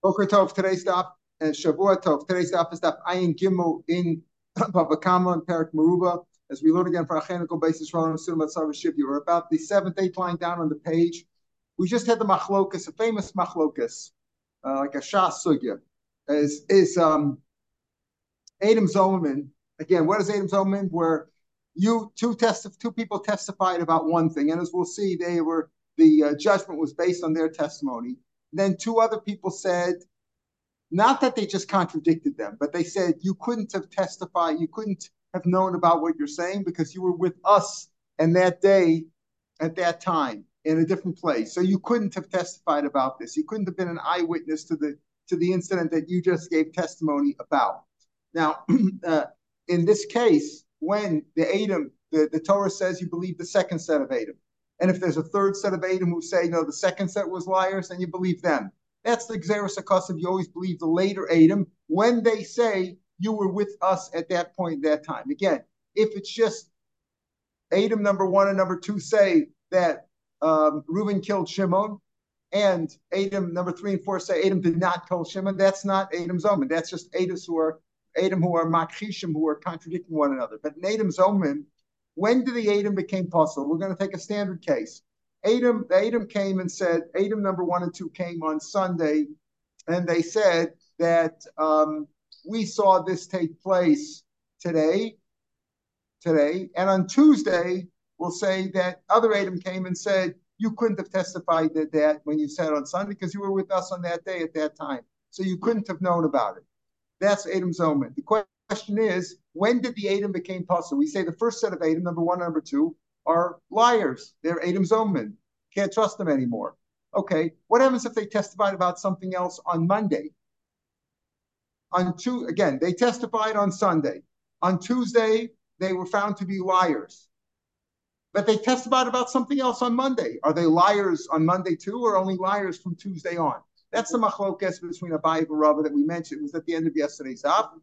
Boker Tov, today's stop, and Shavua Tov, today's stop is stop Ayin Gimel in Bava Kama and Perek Merubah. As we learn again for Achenical basis, we're about the seventh, eighth line down on the page. We just had the machlokas, a famous machlokas, uh, like a Shah Sugya, is, is um, Adam Zomerman. Again, what is Adam Zomerman? Where you two testi- two people testified about one thing, and as we'll see, they were the uh, judgment was based on their testimony. Then two other people said, not that they just contradicted them, but they said you couldn't have testified, you couldn't have known about what you're saying because you were with us and that day at that time in a different place. So you couldn't have testified about this. You couldn't have been an eyewitness to the to the incident that you just gave testimony about. Now, uh, in this case, when the Adam, the, the Torah says you believe the second set of Adam, and if there's a third set of Adam who say, no, the second set was liars, then you believe them. That's the Xeris Akasiv. You always believe the later Adam when they say you were with us at that point, that time. Again, if it's just Adam number one and number two say that um, Reuben killed Shimon, and Adam number three and four say Adam did not kill Shimon, that's not Adam's omen. That's just Adams who are Adam who are Makshishim who are contradicting one another. But in Adam's omen, when did the Adam became possible? We're going to take a standard case. Adam, the Adam came and said, Adam number one and two came on Sunday, and they said that um, we saw this take place today, today, and on Tuesday we'll say that other Adam came and said you couldn't have testified that, that when you said on Sunday because you were with us on that day at that time, so you couldn't have known about it. That's Adam's omen. The question is, when did the Adam became possible? We say the first set of Adam, number one, number two, are liars. They're Adam's omen. Can't trust them anymore. Okay, what happens if they testified about something else on Monday? On two, again, they testified on Sunday. On Tuesday, they were found to be liars. But they testified about something else on Monday. Are they liars on Monday too, or only liars from Tuesday on? That's the machlokes between Abai and Rava that we mentioned. It was at the end of yesterday's up.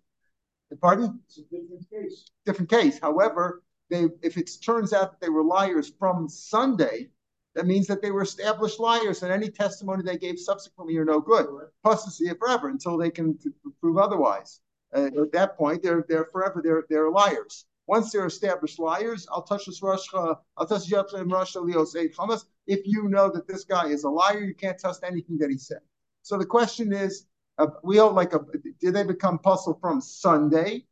Pardon? It's a different case. Different case. However, they if it turns out that they were liars from Sunday, that means that they were established liars, and any testimony they gave subsequently are no good. Apostasy forever until they can prove otherwise. Uh, at that point, they're they're forever they're they're liars. Once they're established liars, I'll touch this Russia, I'll touch Russia Leo say If you know that this guy is a liar, you can't trust anything that he said. So the question is, we all like a did they become puzzle from Sunday?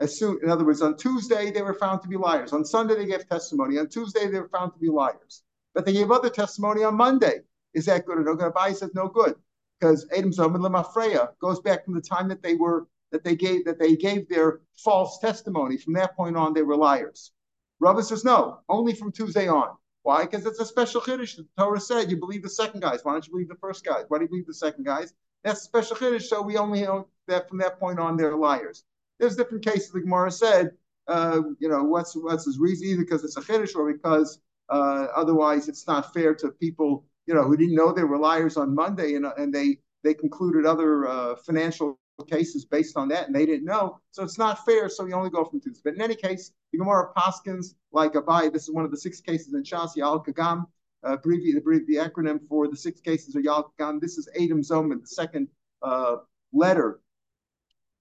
As soon, in other words, on Tuesday they were found to be liars. On Sunday they gave testimony. On Tuesday they were found to be liars. But they gave other testimony on Monday. Is that good or no good? Abai says no good because Adam Zoman Lemafreya goes back from the time that they were that they gave that they gave their false testimony. From that point on, they were liars. Rava says no, only from Tuesday on. Why? Because it's a special chiddush. The Torah said you believe the second guys. Why don't you believe the first guys? Why do you believe the second guys? That's special chiddush. So we only know that from that point on they're liars. There's different cases. The Gemara said, uh, you know, what's what's his reason? Either because it's a chiddush or because uh, otherwise it's not fair to people, you know, who didn't know they were liars on Monday and and they they concluded other uh, financial cases based on that, and they didn't know. So it's not fair. So you only go from two. But in any case, the Gemara Paskins like Abai. This is one of the six cases in Shas Yal Kagam. Uh, the, the acronym for the six cases are Yal Kagam. This is Adam Zoman, the second uh, letter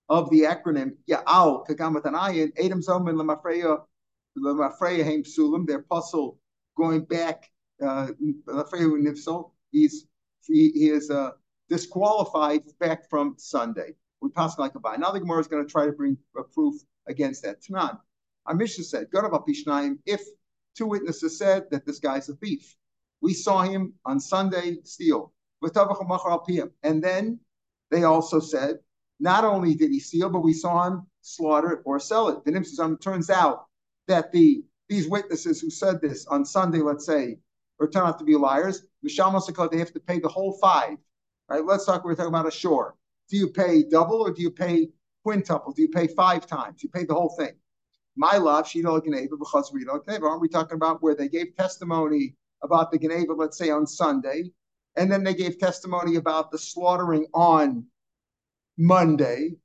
of the acronym Ya'al Kagamatanayan. Adam Zoman Lamafreya Haim Sulam. Their puzzle going back. Uh, Lamafreya Nifsal. He's he, he is uh, disqualified back from Sunday. We pass like Abaye. Now the Gemara is going to try to bring a proof against that. Tanan. Our Mishnah said, if two witnesses said that this guy's a thief, we saw him on Sunday steal. And then they also said, not only did he steal, but we saw him slaughter it or sell it. The um, turns out that the these witnesses who said this on Sunday, let's say, or turn out to be liars, they have to pay the whole five. Right? Let's talk. We're talking about a shore. Do you pay double or do you pay quintuple? Do you pay five times? You pay the whole thing. My love, she don't Geneva, because we don't Aren't we talking about where they gave testimony about the Geneva, let's say on Sunday, and then they gave testimony about the slaughtering on Monday,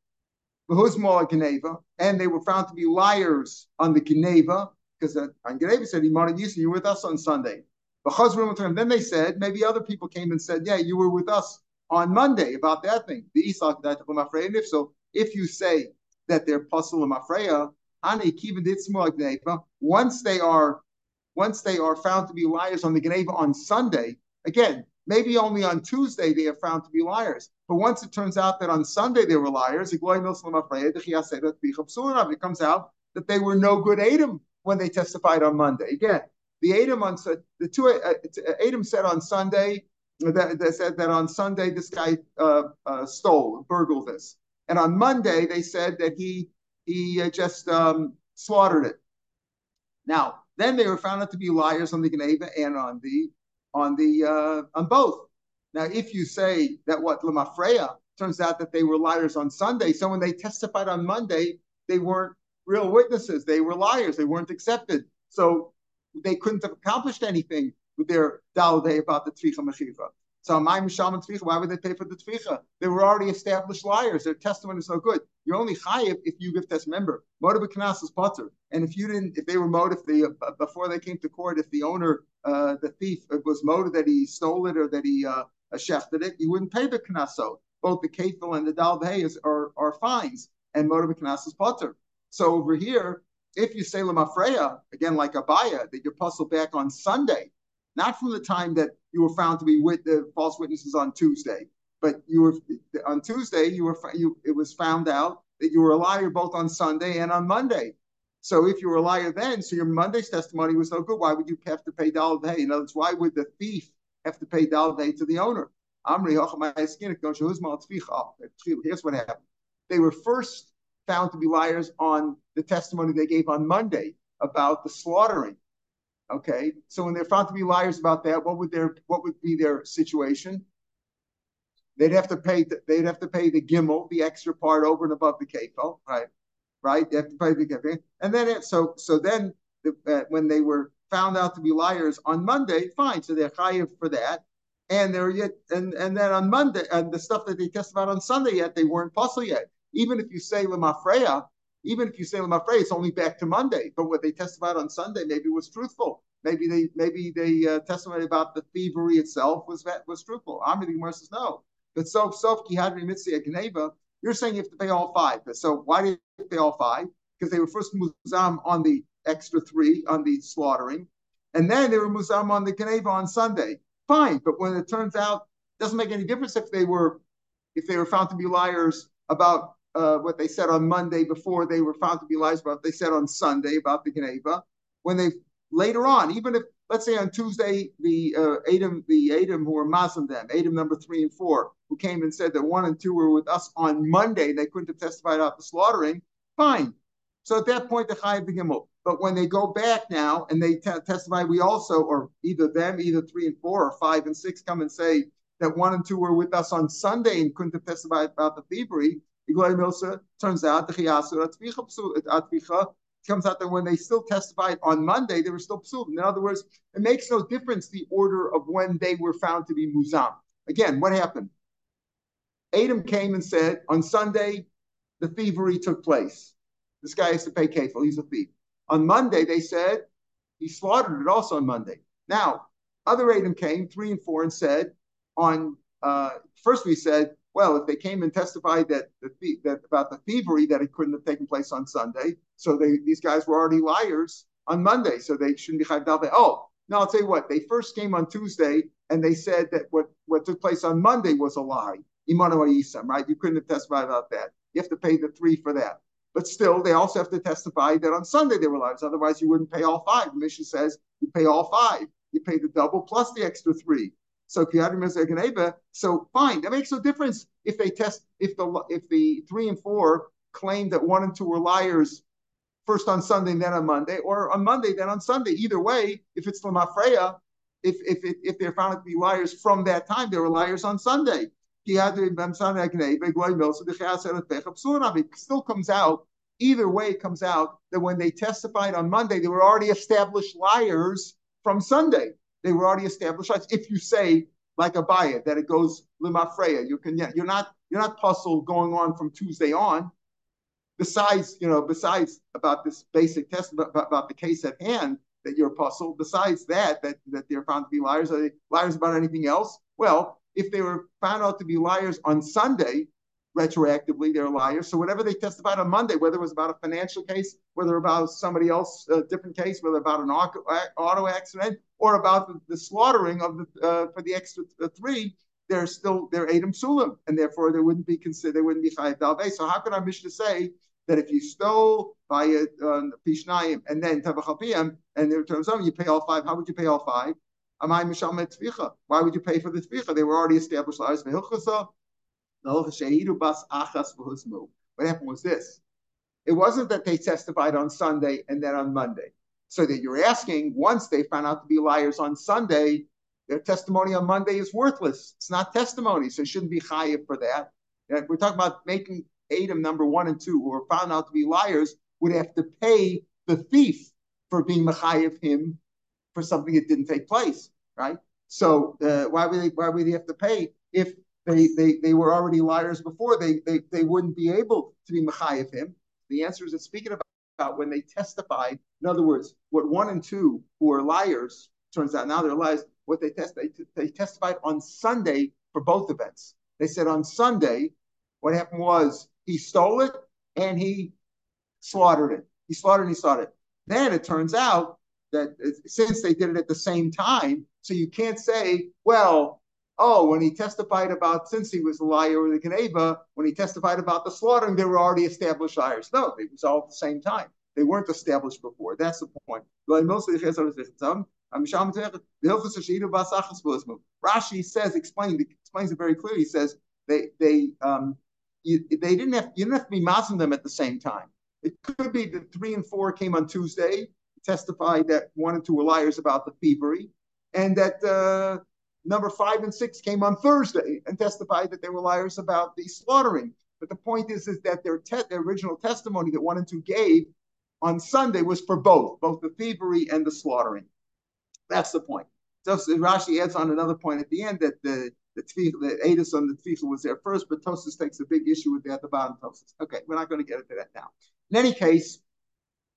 more Geneva, and they were found to be liars on the Geneva, because uh, on Geneva said, Imani Yisrael, you were with us on Sunday. Then they said, maybe other people came and said, yeah, you were with us on Monday about that thing. The Isak that and if so, if you say that they're puzzle and mafreya, once they are once they are found to be liars on the Geneva on Sunday, again, maybe only on Tuesday they are found to be liars. But once it turns out that on Sunday they were liars, it comes out that they were no good Adam when they testified on Monday. Again, the Adam on the two uh, Adam said on Sunday that, that said that on Sunday this guy uh, uh, stole, burgled this, and on Monday they said that he he uh, just um, slaughtered it. Now, then they were found out to be liars on the Geneva and on the on the uh, on both. Now, if you say that what Lamafreya turns out that they were liars on Sunday, so when they testified on Monday, they weren't real witnesses. They were liars. They weren't accepted. So they couldn't have accomplished anything with their day about the Tvicha Mashiva. So Amayim Shaman Tvicha, why would they pay for the Tvicha? They were already established liars. Their testimony is no good. You're only chayiv if you give test. Remember, motive knas is potter. And if you didn't, if they were motive the uh, before they came to court, if the owner, uh, the thief, was motive that he stole it or that he uh, shefted it, you wouldn't pay the knaso. Both the kefil and the dalvei are are fines, and motive knas is potter. So over here, if you say lemafreya again like Abaye, that you're puzzled back on Sunday, not from the time that you were found to be with the false witnesses on Tuesday, but you were on Tuesday. You were you. It was found out that you were a liar both on Sunday and on Monday. So if you were a liar then, so your Monday's testimony was no good. Why would you have to pay dollar day? In other words, why would the thief have to pay dollar day to the owner? Here's what happened. They were first found to be liars on the testimony they gave on Monday about the slaughtering. Okay, so when they're found to be liars about that, what would their what would be their situation? They'd have to pay. The, they'd have to pay the gimel, the extra part over and above the kefil, right? Right. They have to pay the gimel, and then it, so so then the, uh, when they were found out to be liars on Monday, fine. So they're chayiv for that, and they're yet and and then on Monday and the stuff that they testified on Sunday yet they weren't puzzle yet. Even if you say lemafreya, even if you say Lamafrey, it's only back to Monday. But what they testified on Sunday maybe was truthful. Maybe they maybe they uh, testified about the thievery itself was was truthful. Amri the Gemara says no. But so sof kihadri mitzvah geneva, you're saying you have to pay all five. So why did you pay all five? Because they were first muzam on the extra three on the slaughtering, and then they were muzam on the geneva on Sunday. Fine, but when it turns out, it doesn't make any difference if they were if they were found to be liars about uh, what they said on Monday before they were found to be lies about they said on Sunday about the Geneva. When they later on, even if let's say on Tuesday the uh, Adam the Adam who were Muslim them, Adam number three and four, who came and said that one and two were with us on Monday, they couldn't have testified out the slaughtering. Fine. So at that point, the Chayiv Gimel. But when they go back now and they t- testify, we also, or either them, either three and four, or five and six, come and say that one and two were with us on Sunday and couldn't have testified about the thievery. Milsa turns out the Atvicha comes out that when they still testified on Monday, they were still psul. In other words, it makes no difference the order of when they were found to be muzam. Again, what happened? Adam came and said on Sunday the thievery took place. This guy has to pay kafel. He's a thief. On Monday, they said he slaughtered it also on Monday. Now, other Adam came, three and four, and said on uh, first we said well, if they came and testified that the that about the thievery that it couldn't have taken place on Sunday, so they these guys were already liars on Monday, so they shouldn't be chayv dalve. Oh, no, I'll tell you what. They first came on Tuesday and they said that what what took place on Monday was a lie. Imanu Yisam, right? You couldn't have testified about that. You have to pay the three for that. But still, they also have to testify that on Sunday they were liars. Otherwise, you wouldn't pay all five. The mission says you pay all five. You pay the double plus the extra three. So so fine. That makes no difference if they test if the if the three and four claim that one and two were liars first on Sunday then on Monday, or on Monday then on Sunday. Either way, if it's Lamafreya, if if if they're found to be liars from that time, they were liars on Sunday. It still comes out. Either way, it comes out that when they testified on Monday, they were already established liars from Sunday they were already established rights. If you say like Abaye that it goes limafreya, you can Yeah, you're not you're not puzzled going on from Tuesday on. Besides, you know, besides about this basic test about, about the case at hand that you're puzzled. Besides that, that that they're found to be liars. Are they liars about anything else? Well, if they were found out to be liars on Sunday, retroactively they're liars. So whatever they testified on Monday, whether it was about a financial case, whether about somebody else, a different case, whether about an auto accident, or about the, slaughtering of the uh, for the extra three, they're still they're Adam Sulam, and therefore they wouldn't be considered they wouldn't be Chayav Dalvei. So how could our Mishnah say that if you stole by a uh, Pishnayim and then Tavachapiyam and there terms of you pay all five, how would you pay all five? Why would you pay for the tvicha? They were already established liars. What happened was this. It wasn't that they testified on Sunday and then on Monday. So that you're asking, once they found out to be liars on Sunday, their testimony on Monday is worthless. It's not testimony, so it shouldn't be chayiv for that. We're talking about making Adam number one and two, who were found out to be liars, would have to pay the thief for being mechayiv him for something that didn't take place, right? So uh, why would they why would they have to pay if they they, they were already liars before? They, they they wouldn't be able to be mechayiv him. The answer is that speaking about, about when they testified, in other words, what one and two who are liars turns out now they're liars what they test they, they testified on Sunday for both events. They said on Sunday, what happened was he stole it and he slaughtered it. He slaughtered and he slaughtered it. Then it turns out that uh, since they did it at the same time, so you can't say, well, oh, when he testified about since he was a liar with the Geneva, when he testified about the slaughtering, they were already established liars. No, it was all at the same time. They weren't established before. That's the point. Rashi says, explains, explains it very clearly. He says they they um you, they didn't have you didn't have to be massing them at the same time. It could be that three and four came on Tuesday, testified that one and two were liars about the thievery, and that uh, number five and six came on Thursday and testified that they were liars about the slaughtering. But the point is, is that their te- their original testimony that one and two gave on Sunday was for both, both the thievery and the slaughtering. That's the point. Just Rashi adds on another point at the end that the the tefillah, the Adis on the tefillah was there first, but Tosus takes a big issue with that at the bottom. Tosus. Okay, we're not going to get into that now. In any case,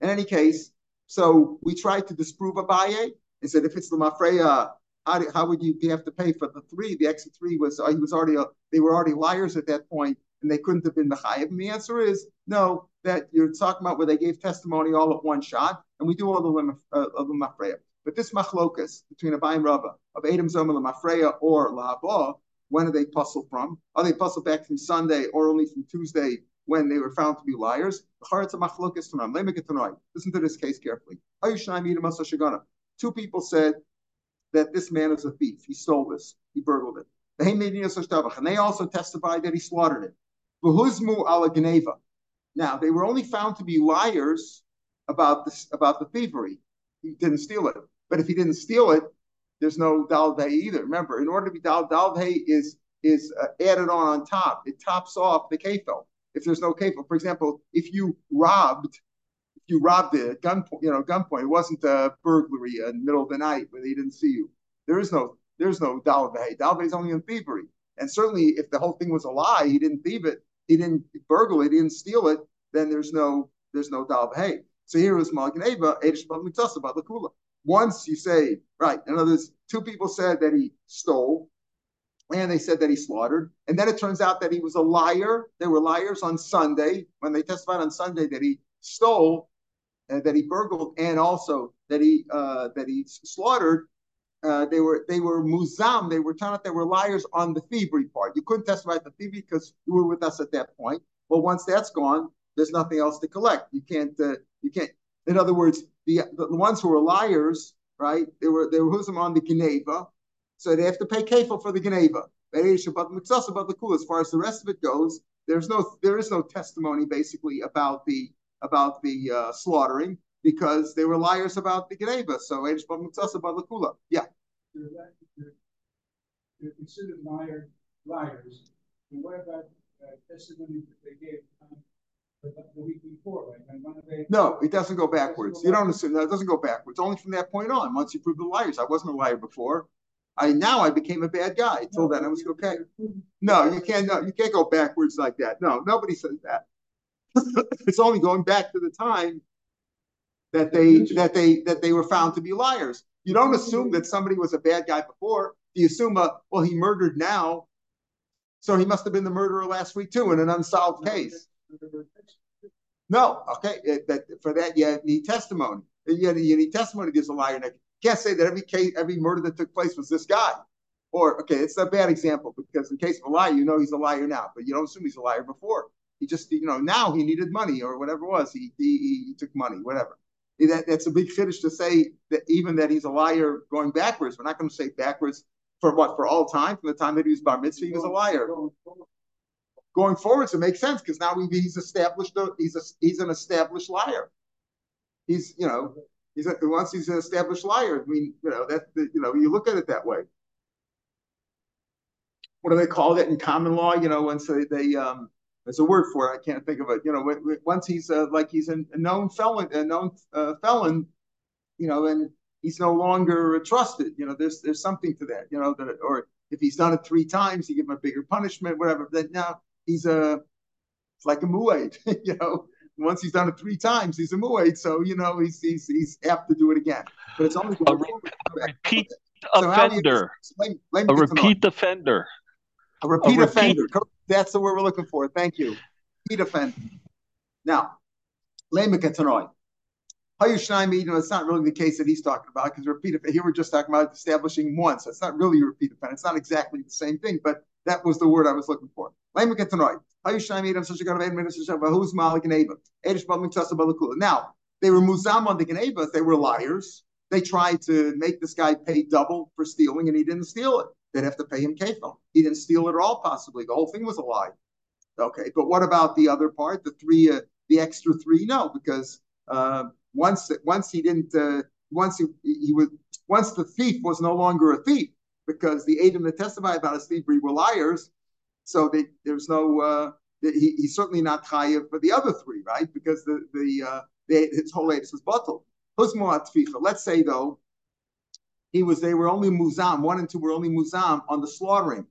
in any case, so we tried to disprove Abaye and said if it's the Mafreya, how, do, how would you, have to pay for the three? The extra three was uh, he was already a, they were already liars at that point, and they couldn't have been the Chayiv. And the answer is no. That you're talking about where they gave testimony all at one shot, and we do all the uh, of the Mafreya. But this machlokas between and Rava of Adam Zomer Mafreya or Lahaba, when are they puzzle from? Are they puzzled back from Sunday or only from Tuesday when they were found to be liars? Listen to this case carefully. Two people said that this man is a thief. He stole this. He burgled it. And they also testified that he slaughtered it. Now, they were only found to be liars about this about the thievery. He didn't steal it. But if he didn't steal it, there's no dalvei either. Remember, in order to be dal dalvei is is uh, added on on top. It tops off the kefil. If there's no kefil, for example, if you robbed, you robbed a gun, you know, gunpoint, it wasn't a burglary in the middle of the night where they didn't see you. There is no there's no dalvei. Dalvei is only in thievery. And certainly, if the whole thing was a lie, he didn't thieve it, he didn't burgle it, he didn't steal it, then there's no there's no dalvei. So here was Malkin Eva, Edish about the Kula. Once you say, right, in other words, two people said that he stole, and they said that he slaughtered. And then it turns out that he was a liar. They were liars on Sunday when they testified on Sunday that he stole, that he burgled, and also that he uh, that he slaughtered. Uh, they were they were muzam. They were telling out they were liars on the thievery part. You couldn't testify the thievery because you were with us at that point. But once that's gone, there's nothing else to collect. You can't uh, you can't. In other words, the, the, ones who were liars, right? They were they were huzim on the Geneva, so they have to pay kefil for the Geneva. But as far as the rest of it goes, there's no there is no testimony basically about the about the uh, slaughtering because they were liars about the Geneva. So yeah. They're considered liar, liars. And what about uh, testimony that they gave um, the week before, right? No, it doesn't go backwards. You don't assume that it doesn't go backwards. Only from that point on, once you prove the liars. I wasn't a liar before. I now I became a bad guy. Until no, then I was okay. No, you can't no, you can't go backwards like that. No, nobody says that. it's only going back to the time that they that they that they were found to be liars. You don't assume that somebody was a bad guy before. You assume, uh, well, he murdered now, so he must have been the murderer last week too in an unsolved case? No, okay, that for that you need testimony. You need, you need testimony gives a liar. You can't say that every case, every murder that took place was this guy. Or okay, it's a bad example because in case of a liar, you know he's a liar now, but you don't assume he's a liar before. He just, you know, now he needed money or whatever it was. He he, he took money, whatever. That, that's a big finish to say that even that he's a liar going backwards. We're not going to say backwards for what for all time from the time that he was bar mitzvah. He was a liar. Going forwards, it makes sense because now he's established. He's a he's an established liar. He's you know he's a, once he's an established liar. I mean you know that you know you look at it that way. What do they call it in common law? You know, once they, they um there's a word for it. I can't think of it. You know, once he's uh, like he's a known felon, a known uh, felon, you know, and he's no longer trusted. You know, there's there's something to that. You know, that or if he's done it three times, you give him a bigger punishment, whatever. But now he's a it's like a muade. you know, once he's done it three times, he's a muade. So you know, he's he's he's apt to do it again. But it's only a, re- a repeat so offender. Explain a repeat offender. A repeat, a repeat offender. That's the word we're looking for. Thank you. Repeat offender. Now, Lamika Tanoi. It's not really the case that he's talking about because repeat offender. Here we're just talking about establishing once. It's not really a repeat offender. It's not exactly the same thing, but that was the word I was looking for. Lamika Tanoi. Who's Malik and Ava? Now, they were Muzam on the Geneva. They were liars. They tried to make this guy pay double for stealing, and he didn't steal it they'd have to pay him kefil. He didn't steal it at all, possibly. The whole thing was a lie. Okay, but what about the other part, the three, uh, the extra three? No, because uh, once once he didn't, uh, once he, he was, once the thief was no longer a thief, because the Adam that testified about his thievery were liars, so they, there's no, uh, he, he's certainly not chayiv for the other three, right? Because the the, uh, the his whole latest was bottled. Let's say though he was they were only muzam, one and two were only muzam on the slaughtering.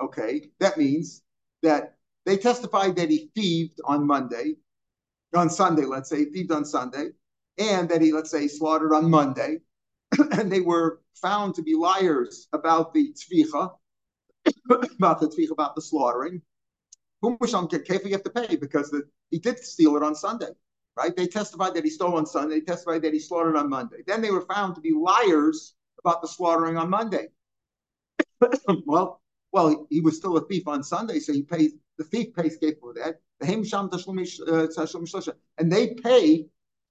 Okay, that means that they testified that he thieved on Monday, on Sunday, let's say, thieved on Sunday, and that he, let's say, slaughtered on Monday, and they were found to be liars about the tvicha, about the tvicha, about the slaughtering. Whom you have to pay because the, he did steal it on Sunday, right? They testified that he stole on Sunday. They testified that he slaughtered on Monday. Then they were found to be liars about the slaughtering on Monday. well, well, he was still a thief on Sunday, so he pays the thief pays Cape for that. And they pay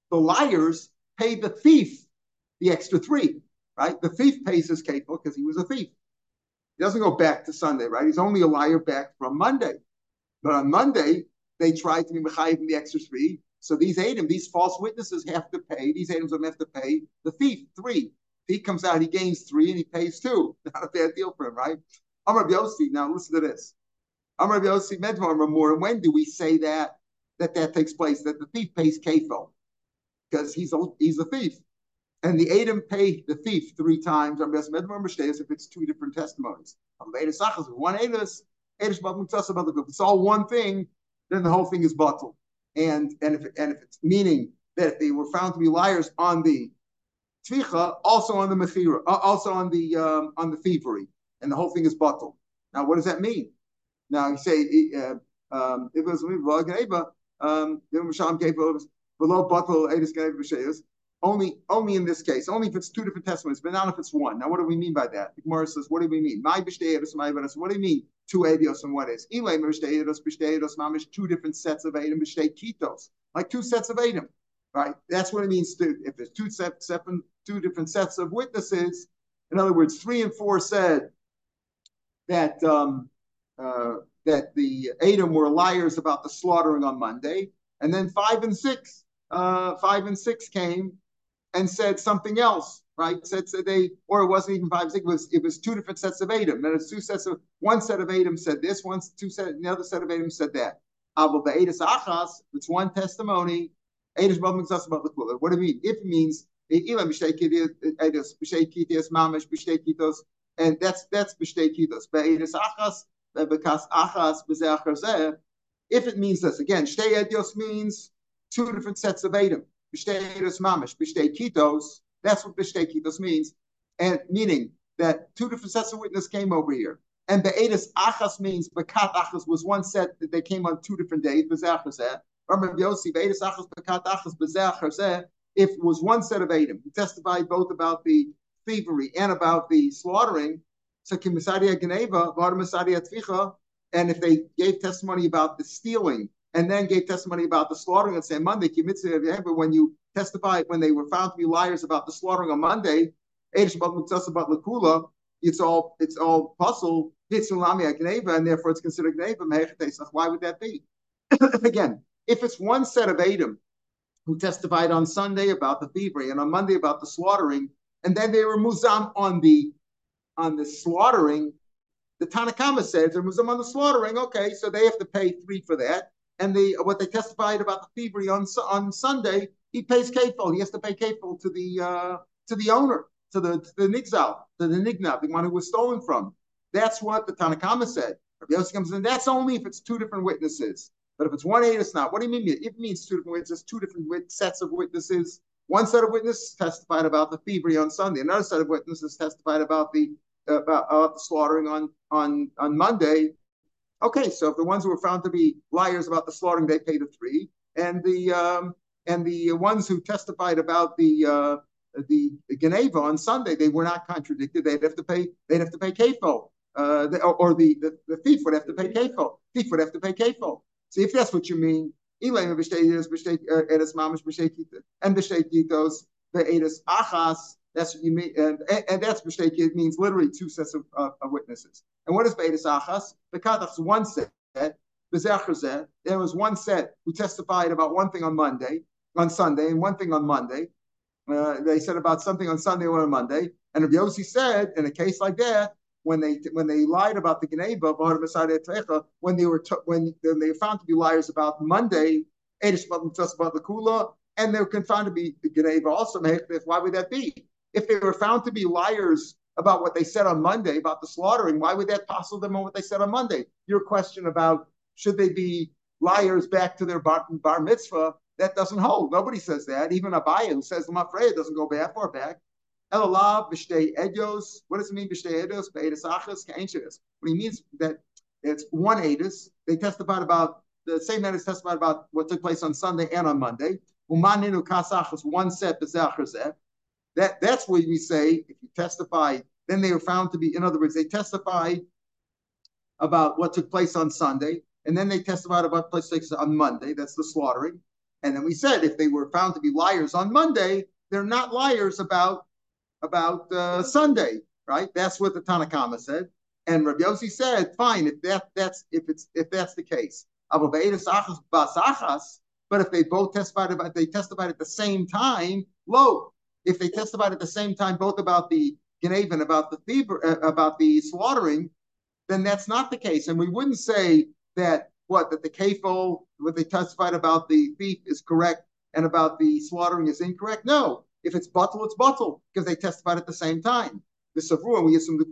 the liars pay the thief the extra three, right? The thief pays his kefil because he was a thief. He doesn't go back to Sunday, right? He's only a liar back from Monday. But on Monday, they tried to be mechayiv the extra three. So these Adam, these false witnesses have to pay, these Adams have to pay the thief three he comes out, he gains three and he pays two. Not a bad deal for him, right? Amar Yossi, now listen to this. Amar Yossi Medvar more. When do we say that that that takes place? That the thief pays kefil because he's a he's a thief, and the Adam pay the thief three times. If it's two different testimonies, one Adis, it's all one thing. Then the whole thing is bottled, and and if and if it's meaning that if they were found to be liars on the tvicha also on the mechira, uh, also on the um, on the thievery, and the whole thing is bottled. Now, what does that mean? Now you say uh, um, if it was um, below bottle only only in this case, only if it's two different testimonies, but not if it's one. Now, what do we mean by that? The Gemara says, what do we mean? My b'shteiros, my What do you mean two edios and what is? Ilay b'shteiros, b'shteiros, mamish, two different sets of edim, b'shtei kitos, like two sets of edim right? That's what it means to if there's two set, seven, two different sets of witnesses. In other words, three and four said that um, uh, that the Adam were liars about the slaughtering on Monday, and then five and six, uh, five and six came and said something else, right? Said, said they, or it wasn't even five six. It was it was two different sets of Adam. And it's two sets of one set of Adam said this, one two set, the other set of Adam said that. Abel the Adis Achas, it's one testimony what do you mean? If it means and that's that's b'shtei kitos. Be'edus achas bekas achas b'zeachar If it means this again, shtei edios means two different sets of edim. B'shtei edus mamish, b'shtei kitos. That's what b'shtei kitos means, and meaning that two different sets of witnesses came over here. And the Edis Achas means Bekat Achas was one set that they came on two different days, Remember Yossi, If it was one set of Edom who testified both about the thievery and about the slaughtering, and if they gave testimony about the stealing and then gave testimony about the slaughtering on say Monday, when you testify when they were found to be liars about the slaughtering on Monday, it's all it's all puzzle, and therefore it's considered. Why would that be? Again, if it's one set of Adam who testified on Sunday about the thievery and on Monday about the slaughtering, and then they were muzam on the on the slaughtering, the Tanakama says they're muzam on the slaughtering. Okay, so they have to pay three for that. And the what they testified about the thievery on on Sunday, he pays kafel. He has to pay kafel to the uh, to the owner, to the to the nigzal, to the nigna, the one who was stolen from. That's what the Tanakama said. Rabbi Yossi comes in. That's only if it's two different witnesses. But if it's one eight, it's not. What do you mean? It means two different witnesses, two different sets of witnesses. One set of witnesses testified about the thievery on Sunday. Another set of witnesses testified about the about, about the slaughtering on on on Monday. Okay, so if the ones who were found to be liars about the slaughtering, they pay the three, and the um, and the ones who testified about the uh, the Geneva on Sunday, they were not contradicted. They'd have to pay. They'd have to pay kafel, uh, or the, the, the thief would have to pay kafel. Thief would have to pay kafel. So if that's what you mean, and the the achas. That's what you mean, and, and that's mistake. It means literally two sets of, uh, of witnesses. And what is be'edas achas? The kadach's one set. There was one set who testified about one thing on Monday, on Sunday, and one thing on Monday. Uh, they said about something on Sunday or on Monday. And Rabbi Yossi said, in a case like that, when they when they lied about the Geneva, when they were t- when, when they were found to be liars about Monday, and they were found to be Geneva also. Why would that be? If they were found to be liars about what they said on Monday about the slaughtering, why would that puzzle them on what they said on Monday? Your question about should they be liars back to their bar, bar mitzvah, that doesn't hold. Nobody says that. Even Abaye, who says Lamafreya, doesn't go back far back. Elalav, b'shtei edios. What does it mean, b'shtei edios? Be'edis achas. What he means that it's one edis. They testified about, the same edis testified about what took place on Sunday and on Monday. Umaninu kasachas, one set, b'zeh that that's where we say if you testify, then they are found to be, in other words, they testified about what took place on Sunday, and then they testified about what took place on Monday. That's the slaughtering. And then we said if they were found to be liars on Monday, they're not liars about about uh, Sunday, right? That's what the Tanakama said. And Rabbi Yossi said, fine, if that that's if it's if that's the case. But if they both testified about they testified at the same time, lo. if they testified at the same time both about the Gnaven, about the fever, uh, about the slaughtering, then that's not the case. And we wouldn't say that what that the kafel, what they testified about the thief is correct and about the slaughtering is incorrect. No, if it's bottle, it's bottle because they testified at the same time. The savur, we assume the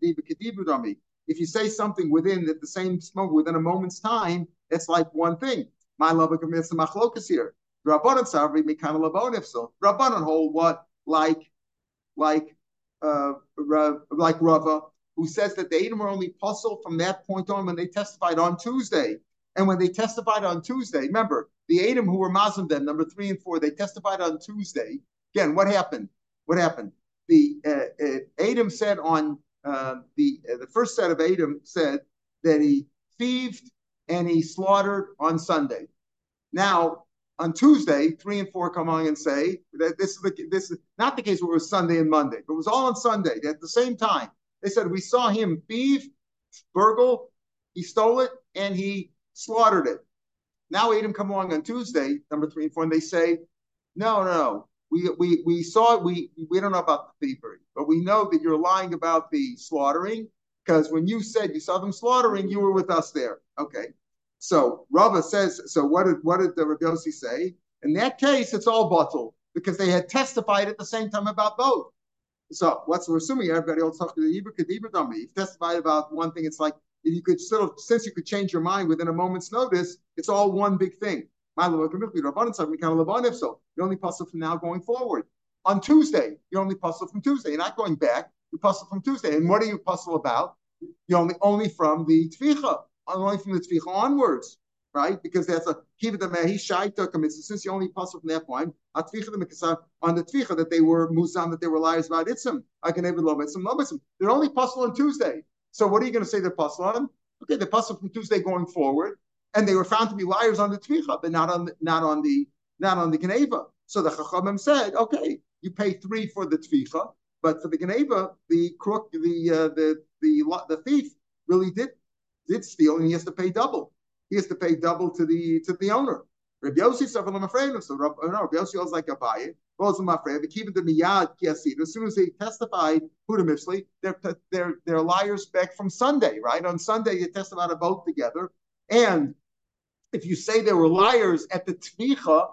the If you say something within at the same smoke within a moment's time, it's like one thing. My love of machlokas here. Rabbanan Savri Mikana Labonif. So Rabbanan hold what like like uh like Rava, who says that the Edom were only puzzled from that point on when they testified on Tuesday. And when they testified on Tuesday, remember the Edom who were Muslim then, number three and four, they testified on Tuesday. Again, what happened? What happened? The uh, uh, Edom said on uh, the the first set of Adam said that he thieved and he slaughtered on Sunday. Now on Tuesday, three and four come on and say that this is the, this is not the case where it was Sunday and Monday, but it was all on Sunday at the same time. They said we saw him thief, burgle, he stole it, and he slaughtered it. Now Adam come along on Tuesday, number three and four, and they say, no, no. We, we, we saw we we don't know about the thievery, but we know that you're lying about the slaughtering because when you said you saw them slaughtering, you were with us there. Okay, so Rava says, so what did what did the Rabbi say? In that case, it's all bottle because they had testified at the same time about both. So what's we're assuming everybody else talk to the Hebrew Kedibra Dami. If testified about one thing, it's like you could still since you could change your mind within a moment's notice, it's all one big thing. So You only puzzle from now going forward. On Tuesday, you're only puzzle from Tuesday. You're not going back. You're puzzle from Tuesday. And what are you puzzle about? You only only from the tvicha, only from the tvicha onwards, right? Because that's a kiva the mehi shaita commits. Since you only puzzle from that point, on the tvicha that they were musam, that they were liars about itzim. I can even love itzim, love itzim. They're only puzzle on Tuesday. So what are you going to say they're puzzle on? Okay, they puzzle from Tuesday going forward, and they were found to be liars on the tvicha, but not on the, not on the not on the Geneva. So the Chachamim said, okay, you pay three for the tvicha, but for the Geneva, the crook, the uh, the the the thief really did did steal, and he has to pay double. He has to pay double to the to the owner. Rabbi Yossi said, "I'm afraid of." So Rabbi Yossi was like a buyer. They. As soon as they testified, they're they're they're liars back from Sunday, right? On Sunday, you testified both together, and if you say they were liars at the tvicha,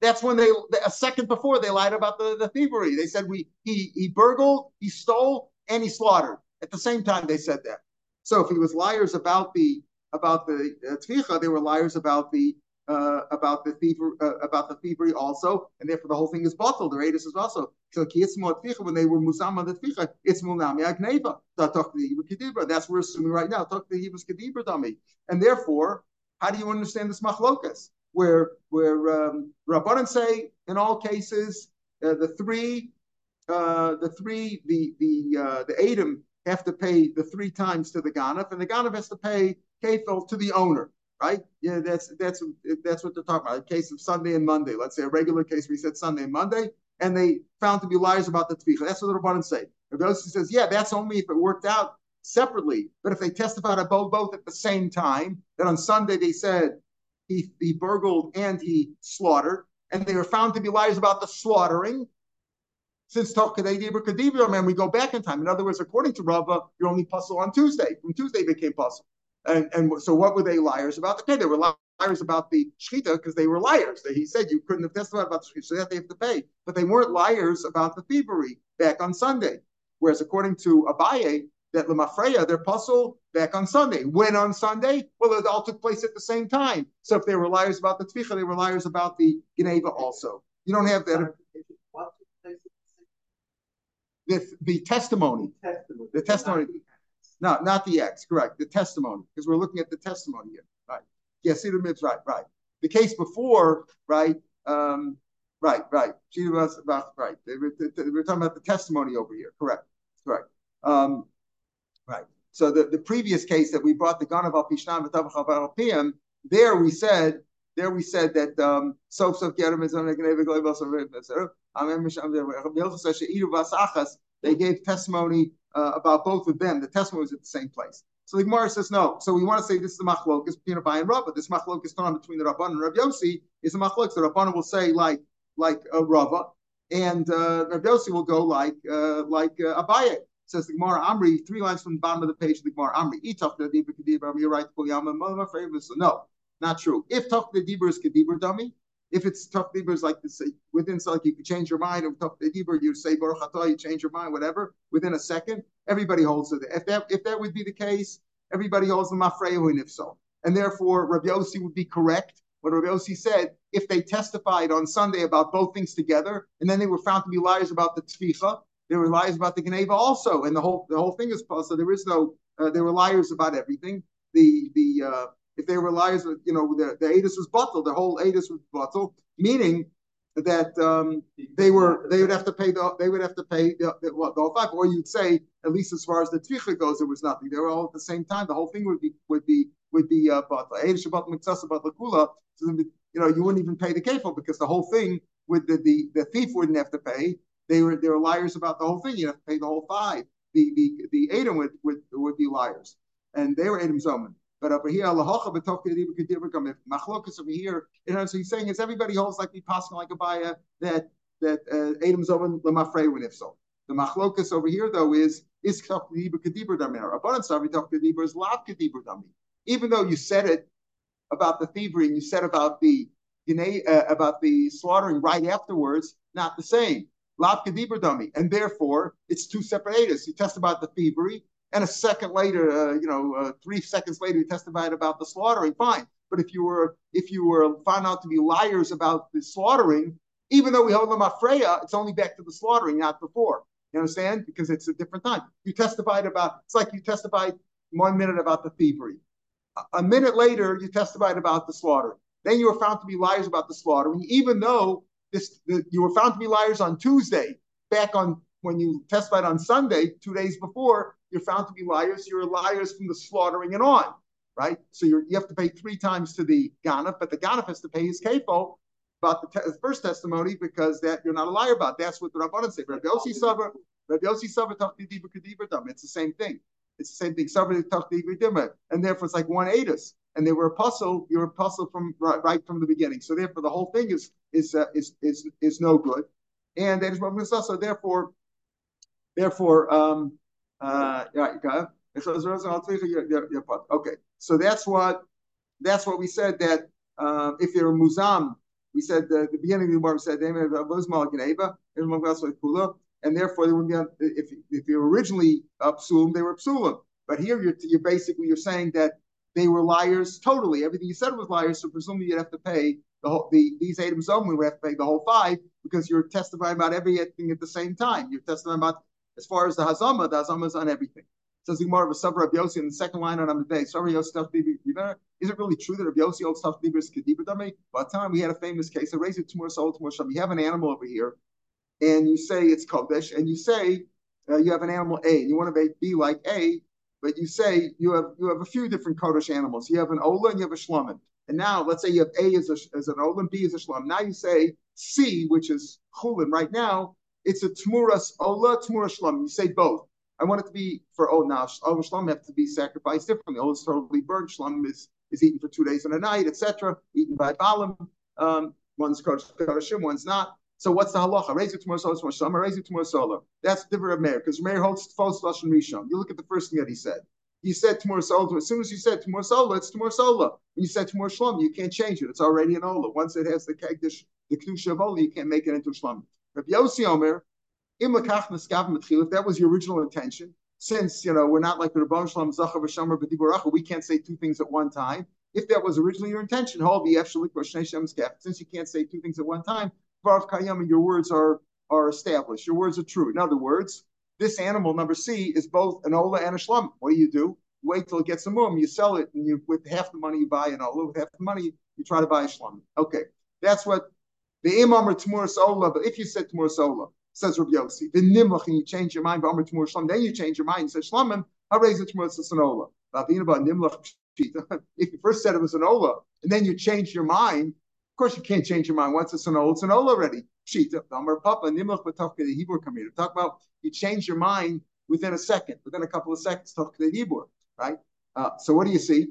that's when they a second before they lied about the, the thievery. They said we he he burgled, he stole, and he slaughtered. At the same time, they said that. So if he was liars about the about the uh, they were liars about the uh, about the thievery uh, about the thievery also, and therefore the whole thing is bottled. The raiders is also so when they were musam on the tvicha, it's munami agneva. That's we're assuming right now. Talk to the Hebrews kedibra dummy, and therefore, how do you understand this machlokas? where where um, Rabbanan say in all cases uh, the three uh, the three the the uh, the Adam have to pay the three times to the Ganav, and the Ganav has to pay kefil to the owner, right? Yeah, that's that's that's what they're talking about. A case of Sunday and Monday. Let's say a regular case where we said Sunday and Monday, and they found to be liars about the tvicha. That's what the Rabbanan say. Rabbi says, yeah, that's only if it worked out separately. But if they testified about both at the same time, that on Sunday they said he, he burgled and he slaughtered, and they were found to be liars about the slaughtering. Since Kadibra, oh man, we go back in time. In other words, according to Rava, you're only puzzle on Tuesday. From Tuesday became puzzle. And, and so what were they liars about? Okay, they were liars about the shechita because they were liars. He said you couldn't have testified about the shechita, so that they have to pay. But they weren't liars about the thievery back on Sunday. Whereas according to Abaye, that Lamafreya, they're puzzled back on Sunday. When on Sunday? Well, it all took place at the same time. So if they were liars about the Tvicha, they were liars about the Geneva also. You don't have that. The, the testimony. testimony. The testimony. No, not the X, correct. The testimony, because we're looking at the testimony here. Right. Yes, yeah, Mibs, right, right. The case before, right, um, right, right. About right. We're, we're talking about the testimony over here. Correct. Correct. Um, Right. So the, the previous case that we brought the Ganav al Pishnan Piyam, there we said there we said that um sof sof Gerim is on they gave testimony uh, about both of them. The testimony was at the same place. So the Gemara says no. So we want to say this is the machlokas between Rabbi and Rava. This machlokas on between the Rabban and Rabbi Yossi is a machlokas. The Rabban will say like like uh, Rava, and uh, Rabbi Yossi will go like uh, like uh, Abaye says the Gemara Amri, three lines from the bottom of the page the Gemara Amri. Itach the Dibur Kedibur, you're right, No, not true. If Tach the Dibur is Kedibur dummy, if it's tough Dibur is like this, within like you could change your mind, or tough Dibur, you say Baruch Atah, you change your mind, whatever, within a second, everybody holds it. If that if that would be the case, everybody holds the if so. And therefore, Rabbi Yossi would be correct what Rabbi Yossi said, if they testified on Sunday about both things together, and then they were found to be liars about the tficha, they were liars about the Geneva also, and the whole the whole thing is so there is no uh, there were liars about everything. The the uh, if they were liars, you know, the, the was bottled, the whole Adis was bottled, meaning that um, they were they would have to pay the they would have to pay the, the, what, the whole five, or you'd say at least as far as the tvicha goes, there was nothing. They were all at the same time. The whole thing would be would be would be uh, bottled. You know, you wouldn't even pay the kefil because the whole thing with the, the the thief wouldn't have to pay. They were they were liars about the whole thing. You have to pay the whole five. The the the Edom would, would would be liars, and they were Edom Zoman. But over here, Allahocha if machlokas over here, you know, so he's saying is everybody holds like the possible like Abaye that that uh, Edom Zoman lemafrei if so. The machlokas over here though is is kadibur kadibur damir. Abundant savi kadibur is lav kadibur dami. Even though you said it about the thievery and you said about the you know, uh, about the slaughtering right afterwards, not the same. Lav kedibur Dami. And therefore, it's two separate Edis. He testified about the thievery, and a second later, uh, you know, uh, three seconds later, he testified about the slaughtering. Fine. But if you were if you were found out to be liars about the slaughtering, even though we hold them Freya, it's only back to the slaughtering, not before. You understand? Because it's a different time. You testified about, it's like you testified one minute about the thievery. A minute later, you testified about the slaughter. Then you were found to be liars about the slaughter. even though this, the, you were found to be liars on Tuesday, back on when you testified on Sunday, two days before, you're found to be liars. You're liars from the slaughtering and on, right? So you have to pay three times to the ganef, but the ganef has to pay his kafo about the, te- first testimony because that you're not a liar about. That's what the Rabbanan say. Rabbi Yossi Savar, Rabbi Yossi Savar It's the same thing. It's the same thing. And therefore it's like one atus. And they were apostle, you're apostle from right, right, from the beginning. So therefore the whole thing is is uh, is is is no good. And that is so therefore therefore um uh yeah, okay. So that's what that's what we said that uh, if you're a muzam we said the, the beginning of the Gemara said and therefore they wouldn't be if if you originally psulim, they were psulim. But here you're you're basically you're saying that they were liars totally. Everything you said was liars, so presumably you'd have to pay the whole the these items only. We have to pay the whole five because you're testifying about everything at the same time. You're testifying about as far as the hazama, the hazama is on everything. Says the Gemara of a Sabra Rabbi Yossi in the second line on Amadei. Sorry, Yossi stuff Is it really true that Rabbi Yossi old stuff is kedibur dami? By the time we had a famous case, I raised it soul to more sham. You have an animal over here, and you say it's kodesh, and you say uh, you have an animal A, and you want to be like A, but you say you have you have a few different kodesh animals. You have an ola and you have a shlamim. And now let's say you have A as, a, as an ola and B as a shlam. Now you say C, which is chulin. Right now, it's a tmuras ola, tmuras shlam. You say both. I want it to be for oh now oh shlam have to be sacrificed differently. Oh, it's totally burnt. Shlam is is eaten for two days and a night, etc. Eaten by balim. Um, one's kodashim, one's not. So what's the halacha? Raise it solar, tomorrow shlam, raise it tomorrow solar. That's the different of Meir, because Meir holds false lashon rishon. You look at the first thing that he said. He said tomorrow solar. As soon as you said tomorrow solar, it's tomorrow solar. When you said tomorrow shlam, you can't change it. It's already an ola. Once it has the kegdish, the kedusha of ola, you can't make it into shlam. Rabbi Yossi Omer, if that was your original intention, since you know we're not like the Rabban Shalom Zachav V'Shamar B'Diburacha, we can't say two things at one time. If that was originally your intention, since you can't say two things at one time, Varv Kayam, your words are are established. Your words are true. In other words, this animal number C is both an Ola and a Shlum. What do you do? Wait till it gets a mum, you sell it, and you with half the money you buy an Ola, with half the money you try to buy a. Okay, that's what the Imam or Tmuras Ola. But if you said Tmuras Ola, says Rabbi Yossi. The nimlach, and you change your mind, Ba'amr Tamur Shlam, then you change your mind and say Shlamim, raise it Tamur Sanola. If you first said it was an Ola, and then you change your mind, of course you can't change your mind. Once it's an Ola, it's an Ola already. Shita, Ba'amr Papa, Nimlach B'tach the Hebrew here. Talk about you change your mind within a second, within a couple of seconds, talk to the Hebrew, right? Uh, so what do you see?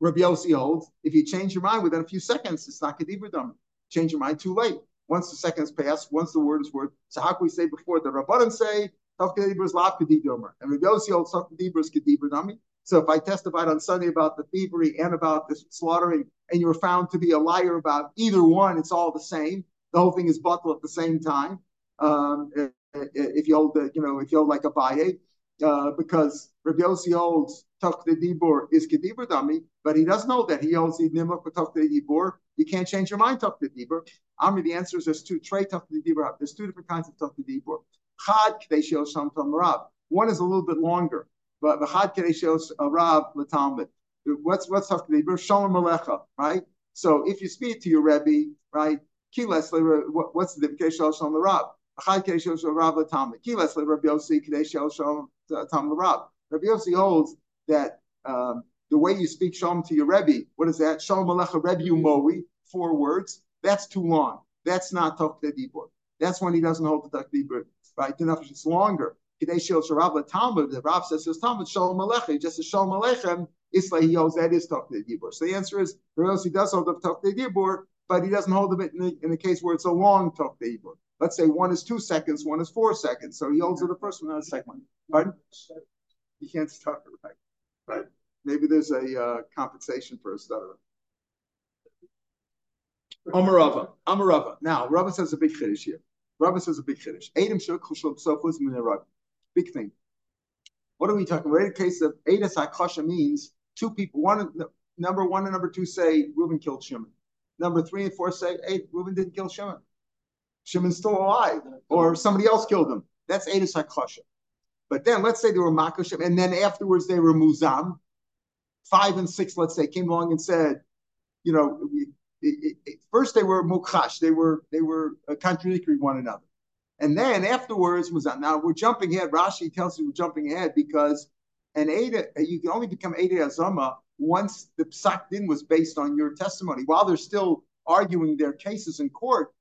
Rabbi Yossi holds, if you change your mind within a few seconds, it's not Kedibur Dam. Change your mind too late. Once the seconds pass, once the word is word. So how can we say before the Rabbanan say Tafkedibur is lav kedidomer, and Rabbi Yossi holds Tafkedibur is kedibur nami. So if I testified on Sunday about the thievery and about the slaughtering, and you were found to be a liar about either one, it's all the same. The whole thing is bottled at the same time. Um, if you hold, the, you know, if you hold like Abaye, uh, because Rabbi Yossi holds Tuch the Dibur is Kedibur Dami, but he doesn't know that he holds the Nimuk with Tuch the Dibur. You can't change your mind, the Dibur. Amri, the answer is there's two, Trey the Dibur. There's two different kinds of the Dibur. Chad Kadeshio Sham Tam Rav. One is a little bit longer, but the Chad Kadeshio Rav Latalmud. What's what's the Dibur? Shalom Alecha, right? So if you speak to your Rebbe, right? Kiles, what's the Kadeshio Shalom Rav? Chad Kadeshio Rav Latalmud. Kiles, Rabbi Yossi Kadeshio Shalom Tam Rav. Rabbi Yossi holds that um, the way you speak Shalom to your Rebbe, what is that? Shalom Alecha Rebbe Umori, mm-hmm. four words. That's too long. That's not Tok Dibur. That's when he doesn't hold the Tok Dibur, right? Enough it's longer. Kadei Shil Sharav Talmud, the Rav says his Talmud Shalom Alecha, just as Shalom Alechem, Isla he holds that is Tok Dibur. So the answer is, else he does hold the Tok Dibur, but he doesn't hold it in the, in the case where it's a long Tok Dibur. Let's say one is two seconds, one is four seconds. So he holds it the first one, not the second one. Pardon? You can't stutter, right? Right. Maybe there's a uh, compensation for a stutterer. Amarava. Amarava. Now, Rava says a big chiddush here. Rava says a big chiddush. Adam psofus minarag. Big thing. What are we talking about? In the case of Ada Sakasha means two people. One number one and number two say Reuben killed Shimon. Number three and four say, hey, Reuben didn't kill Shimon. Shimon's still alive, or somebody else killed him. That's Edis HaKosha. But then let's say they were Makoshim, and then afterwards they were Muzam. Five and six, let's say, came along and said, you know, it, it, first they were Mukhash, they were they were contradictory one another. And then afterwards was now we're jumping ahead. Rashi tells you we're jumping ahead because an Ada, you can only become Ada Azama once the psak din was based on your testimony. While they're still arguing their cases in court,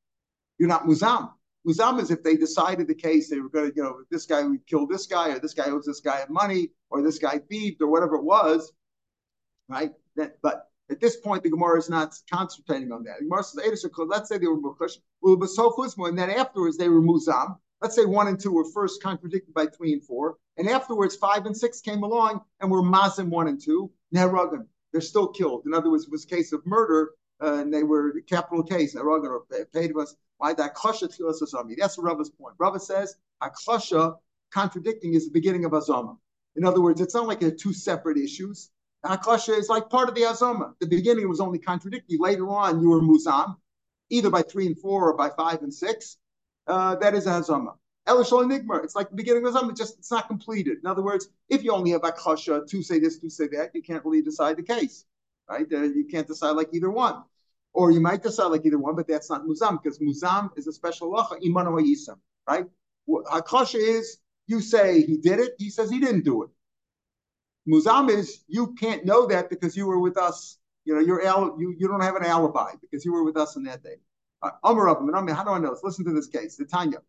you're not muzam. Muzam is if they decided the case, they were going to, you know, this guy would kill this guy, or this guy owes this guy money, or this guy thieved, or whatever it was, right? That, but at this point, the Gemara is not concentrating on that. The Gemara says, let's say they were Mukush, and then afterwards they were Muzam. Let's say one and two were first contradicted by three and four, and afterwards five and six came along and were Mazim one and two, Nehragan. They're still killed. In other words, it was a case of murder, uh, and they were capital case. Nehragan or paid us. Why that Klasha Tchilas Azami? That's Rava's point. Rava says a Klasha contradicting is the beginning of Azama. In other words, it's not like they're two separate issues. Hakasha is like part of the Azoma. The beginning was only contradictory. Later on, you were Muzam, either by three and four or by five and six. Uh, that is a Hazoma. Elishol Enigma. It's like the beginning of Hazoma, just it's not completed. In other words, if you only have Akasha, two say this, two say that, you can't really decide the case, right? Uh, you can't decide like either one. Or you might decide like either one, but that's not Muzam, because Muzam is a special lacha, Imanu Yisam, right? Akasha is, you say he did it, he says he didn't do it. Muzam is you can't know that because you were with us. You know, you're al- you you don't have an alibi because you were with us on that day. Uh, Amar uh, and how do I know this? Listen to this case. The Tanya.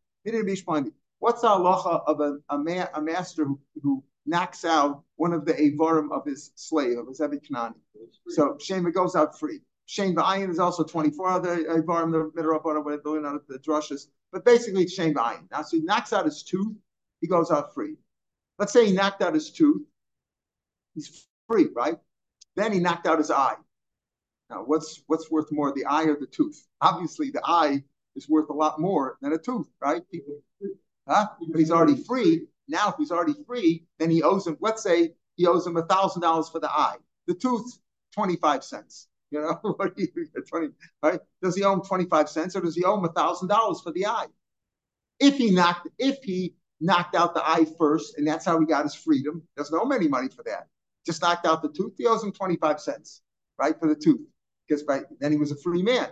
What's the halacha of a, a, ma- a master who, who knocks out one of the avarim of his slave, of his Evid Kanani? So Shema goes out free. Shane V'ayin is also 24 other avarim, the where they're out of the drushes. But basically, it's Shane V'ayin. Now, so he knocks out his tooth, he goes out free. Let's say he knocked out his tooth he's free, right? Then he knocked out his eye. Now, what's what's worth more, the eye or the tooth? Obviously, the eye is worth a lot more than a tooth, right? Huh? But he's already free. Now, if he's already free, then he owes him. Let's say he owes him a thousand dollars for the eye. The tooth, twenty five cents. You know, what do you twenty? Right? Does he owe him twenty five cents, or does he owe him a thousand dollars for the eye? If he knocked, if he knocked out the eye first, and that's how he got his freedom, doesn't owe him any money for that just knocked out the tooth, he owes him 25 cents, right, for the tooth, because by then he was a free man.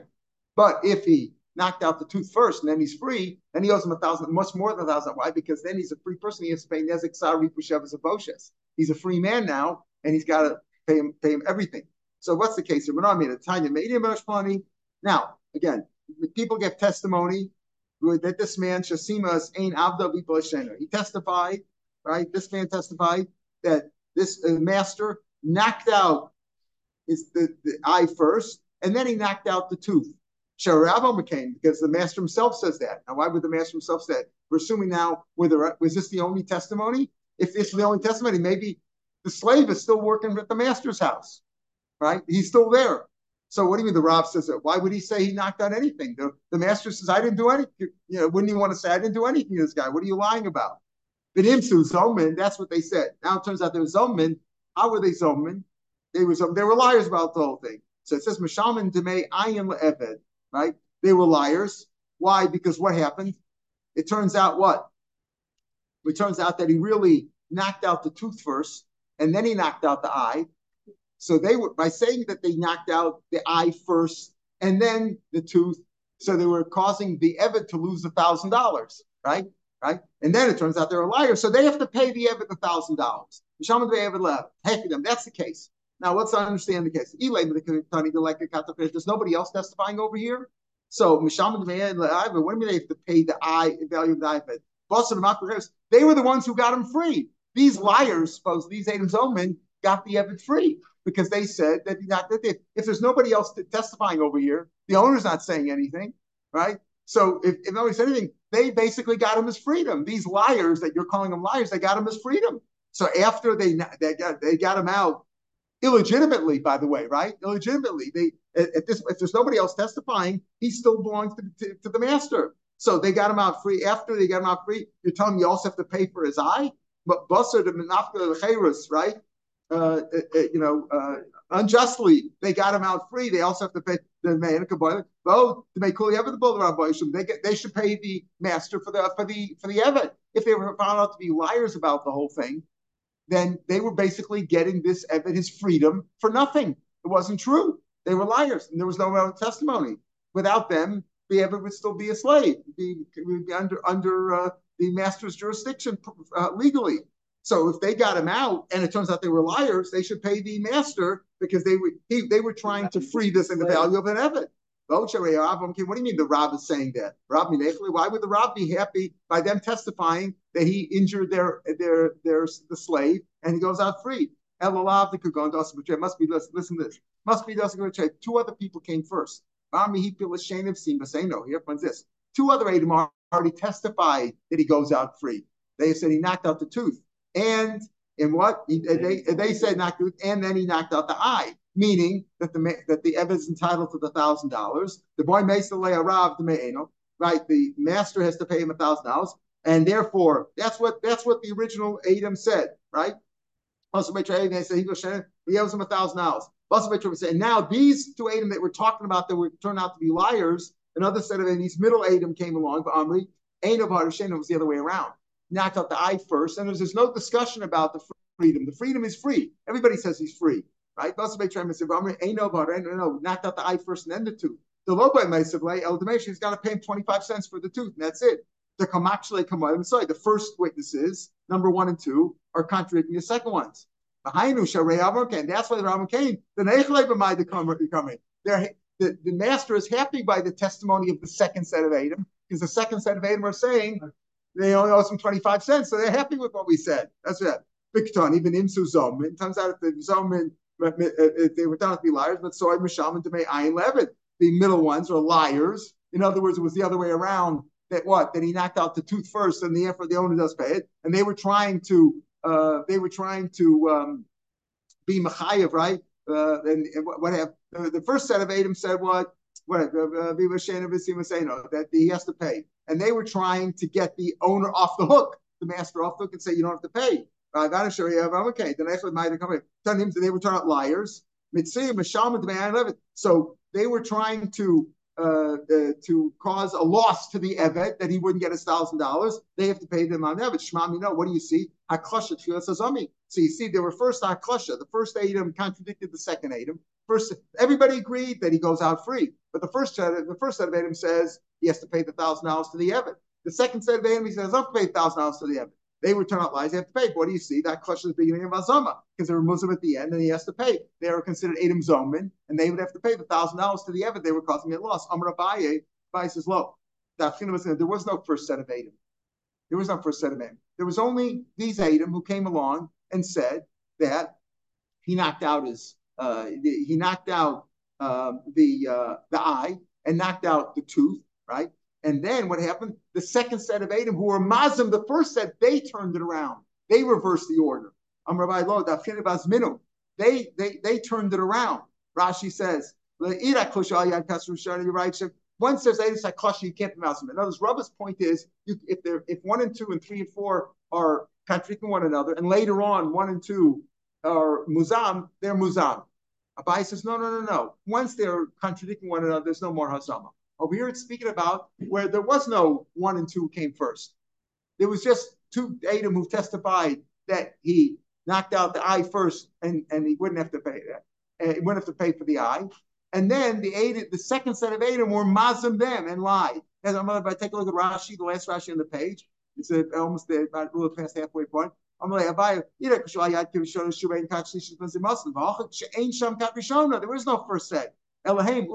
But if he knocked out the tooth first and then he's free, then he owes him a thousand, much more than a thousand. Why? Because then he's a free person. He has to pay Nezek Sari Pushevas Aboshes. He's a free man now, and he's got to pay him pay him everything. So what's the case not made a medium money. Now, again, people get testimony that this man Shasimas ain't Avda He testified, right? This man testified that this uh, master knocked out his, the, the eye first, and then he knocked out the tooth. Sharabo McCain, because the master himself says that. Now, why would the master himself say that? We're assuming now, whether was this the only testimony? If this is the only testimony, maybe the slave is still working at the master's house, right? He's still there. So what do you mean the Rav says that? Why would he say he knocked out anything? The, the master says, I didn't do anything. You know, wouldn't you want to say, I didn't do anything to this guy? What are you lying about? But Imsu Zoman, that's what they said. Now it turns out they were Zoman. How were they Zoman? They were they were liars about the whole thing. So it says Mishaman Demei Ayin Le'eved, right? They were liars. Why? Because what happened? It turns out what? It turns out that he really knocked out the tooth first, and then he knocked out the eye. So they were by saying that they knocked out the eye first and then the tooth. So they were causing the Evid to lose a thousand dollars, right? Right? And then it turns out they're a liar, so they have to pay the Evid thousand dollars. Mishamad Evid Lev, heck of them. That's the case. Now let's understand the case. Elaine There's nobody else testifying over here. So what do you mean they have to pay the I value of the Evid? They were the ones who got him free. These liars, suppose these Adam Zoman got the Evid free because they said that not that they, if there's nobody else testifying over here, the owner's not saying anything, right? So if, if nobody said anything, they basically got him as freedom. These liars that you're calling them liars, they got him as freedom. So after they they got they got him out illegitimately, by the way, right? Illegitimately, they at this if there's nobody else testifying, he still belongs to, to, to the master. So they got him out free. After they got him out free, you're telling me you also have to pay for his eye. But busser the menafka right? uh, uh, uh, you know, uh, unjustly they got him out free. They also have to pay the man to make Kuli Evan the Boulder They get they should pay the master for the for the for the Evan. If they were found out to be liars about the whole thing, then they were basically getting this Evan his freedom for nothing. It wasn't true. They were liars, and there was no testimony. Without them, the Evan would still be a slave, be, be under under uh, the master's jurisdiction uh, legally. So if they got him out and it turns out they were liars, they should pay the master because they were he, they were trying to free this in the value of an Evid. What do you mean the Rab is saying that? Rab why would the Rab be happy by them testifying that he injured their their their the slave and he goes out free? Elalav the Kugon must be listen, listen to this. Must be two other people came first. He feel ashamed of seeing, but say no. Here comes this. Two other Adam already testified that he goes out free. They said he knocked out the tooth. And in what he, they they said knocked and then he knocked out the eye, meaning that the that the is entitled to the thousand dollars. The boy makes the lay rav the me'eno, right? The master has to pay him a thousand dollars, and therefore that's what that's what the original Adam said, right? Also, they said he goes he owes him a thousand dollars. And now these two Adam that we're talking about that were turned out to be liars, another set of these middle Adam came along, but Amri, Ain of Harishena was the other way around knocked out the eye first, and there's, there's no discussion about the freedom. The freedom is free. Everybody says he's free, right? No, knocked out the eye first and then the tooth. The low by Mesavle, El he's got to pay him 25 cents for the tooth, and that's it. The Kamachale Kamayim sorry, the first witnesses, number one and two, are contradicting the second ones. And that's why the Rambam came. The Nechle coming. The, the master is happy by the testimony of the second set of Adam, because the second set of Adam are saying they only owe some 25 cents, so they're happy with what we said. That's it. Bikton, even Imsu. It turns out if the Zomin, they were found to be liars, but soy and Demay Ayin Levin. The middle ones are liars. In other words, it was the other way around. That what? That he knocked out the tooth first, and the effort the owner does pay it. And they were trying to, uh, they were trying to um, be Machayev, right? Uh, and, and, what, what have the, the, first set of Adam said what? What uh, uh, that he has to pay and they were trying to get the owner off the hook, the master off the hook, and say you don't have to pay. I gotta show you, I'm okay, then after might come tell him they were turn out liars. So they were trying to uh, uh, to cause a loss to the Evet that he wouldn't get his thousand dollars. They have to pay them on Evet. Shmam, you know what do you see? Haklasha tfilas So you see, there were first Haklasha. The first item contradicted the second item. First, everybody agreed that he goes out free, but the first the first set of Adam says he has to pay the thousand dollars to the Evid. The second set of enemies says, I have pay thousand dollars to the Evid. They return out lies, they have to pay. What do you see? That clutches the beginning of Azama, because they were Muslim at the end and he has to pay. They are considered Adam Zoman, and they would have to pay the thousand dollars to the Evid. They were causing a loss. Amr Abaye, Abaye says, low. There was no first set of Adam. There was no first set of Adam. There was only these Adam who came along and said that he knocked out his uh, he knocked out uh, the uh, the eye and knocked out the tooth right? And then what happened? The second set of Adam, who were Muslim, the first set, they turned it around. They reversed the order. They they they turned it around. Rashi says, once there's Adam Sakosha, you can't be Muslim. In other words, point is you, if they're if one and two and three and four are contradicting one another, and later on one and two are Muzam, they're Muzam. Abaye says, no, no, no, no. Once they're contradicting one another, there's no more Hazama. Over here, it's speaking about where there was no one and two came first. There was just two Adam who testified that he knocked out the eye first, and, and he wouldn't have to pay that. And he wouldn't have to pay for the eye. And then the Adam, the second set of Adam were mazim them and lied. As I'm if I take a look at Rashi, the last Rashi on the page, it's a, almost a, about a little past halfway point. I'm there was no first set. Elohim.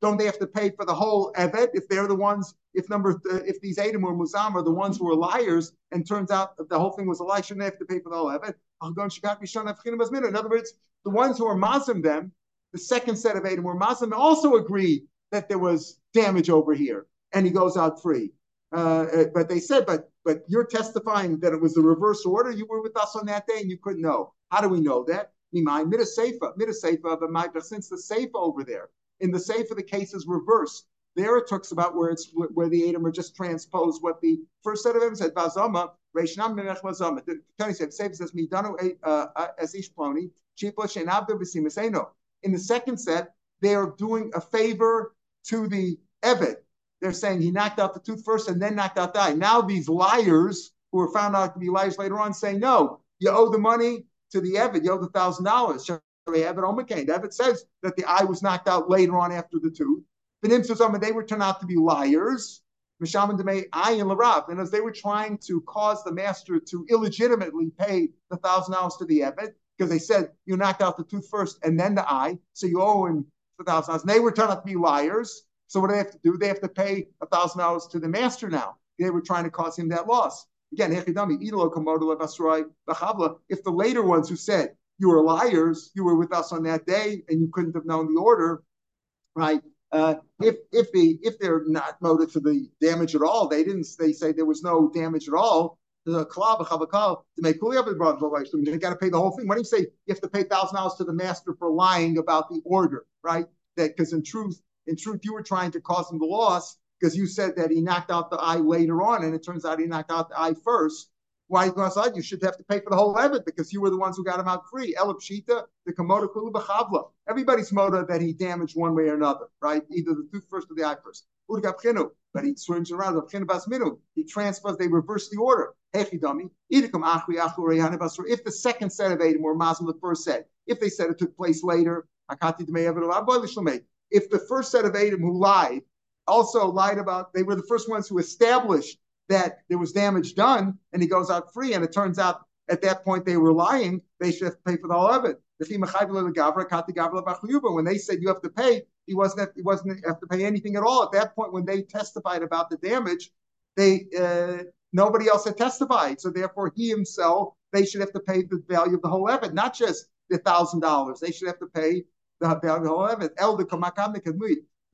Don't they have to pay for the whole Evet if they're the ones? If number th- if these Adam or Muzam are the ones who are liars, and turns out the whole thing was a lie, shouldn't they have to pay for the whole Evet? In other words, the ones who are Muslim them, the second set of Adam were Muslim, also agreed that there was damage over here, and he goes out free. Uh, uh, but they said, but but you're testifying that it was the reverse order. You were with us on that day, and you couldn't know. How do we know that? Mimai, mida seifa, mida seifa, but since the seifa over there, in the seifa, the case is reversed. There it talks about where it's where the Adam are just transposed what the first set of them said, Bazama, Reishnam Memech Lazama. The Tony said, Save says, Midanu eh, uh, uh, as Ish Ploni, Chipla Shenabda Bisimaseno. In the second set, they are doing a favor to the Evid. They're saying he knocked out the tooth first and then knocked out the. Now these liars who were found out to be liars later on say, no, you owe the money to the Evid, you owe the thousand dollars. So the oh Evid says that the eye was knocked out later on after the tooth. But in Susama, they were turned out to be liars. Mishaman Demei Ayin Larav. And as they were trying to cause the master to illegitimately pay the thousand dollars to the Evid, because they said you knocked out the tooth first and then the eye, so you owe him the thousand dollars. And they were turned out to be liars. So what do they have to do? They have to pay a thousand dollars to the master now. They were trying to cause him that loss. Again, if the later ones who said you were liars, you were with us on that day, and you couldn't have known the order, right? Uh, if if the if they're not motive for the damage at all, they didn't. They say there was no damage at all. The club to make They got to pay the whole thing. Why do you say you have to pay thousand dollars to the master for lying about the order, right? That because in truth, in truth, you were trying to cause him the loss because you said that he knocked out the eye later on, and it turns out he knocked out the eye first. Why you should have to pay for the whole Evid because you were the ones who got him out free. Elab Shita, the Komodo Kulu B'chavla. Everybody's motive that he damaged one way or another, right? Either the tooth first or the eye first. But he swings around. He transfers, they reverse the order. If the second set of Adam were Muslim, the first set, if they said it took place later, if the first set of Adam who lied also lied about, they were the first ones who established that there was damage done and he goes out free. And it turns out at that point they were lying, they should have to pay for the whole of it. When they said you have to pay, he wasn't he wasn't have to pay anything at all. At that point, when they testified about the damage, they uh, nobody else had testified. So therefore, he himself they should have to pay the value of the whole Evid, not just the thousand dollars. They should have to pay the value of the whole Evid.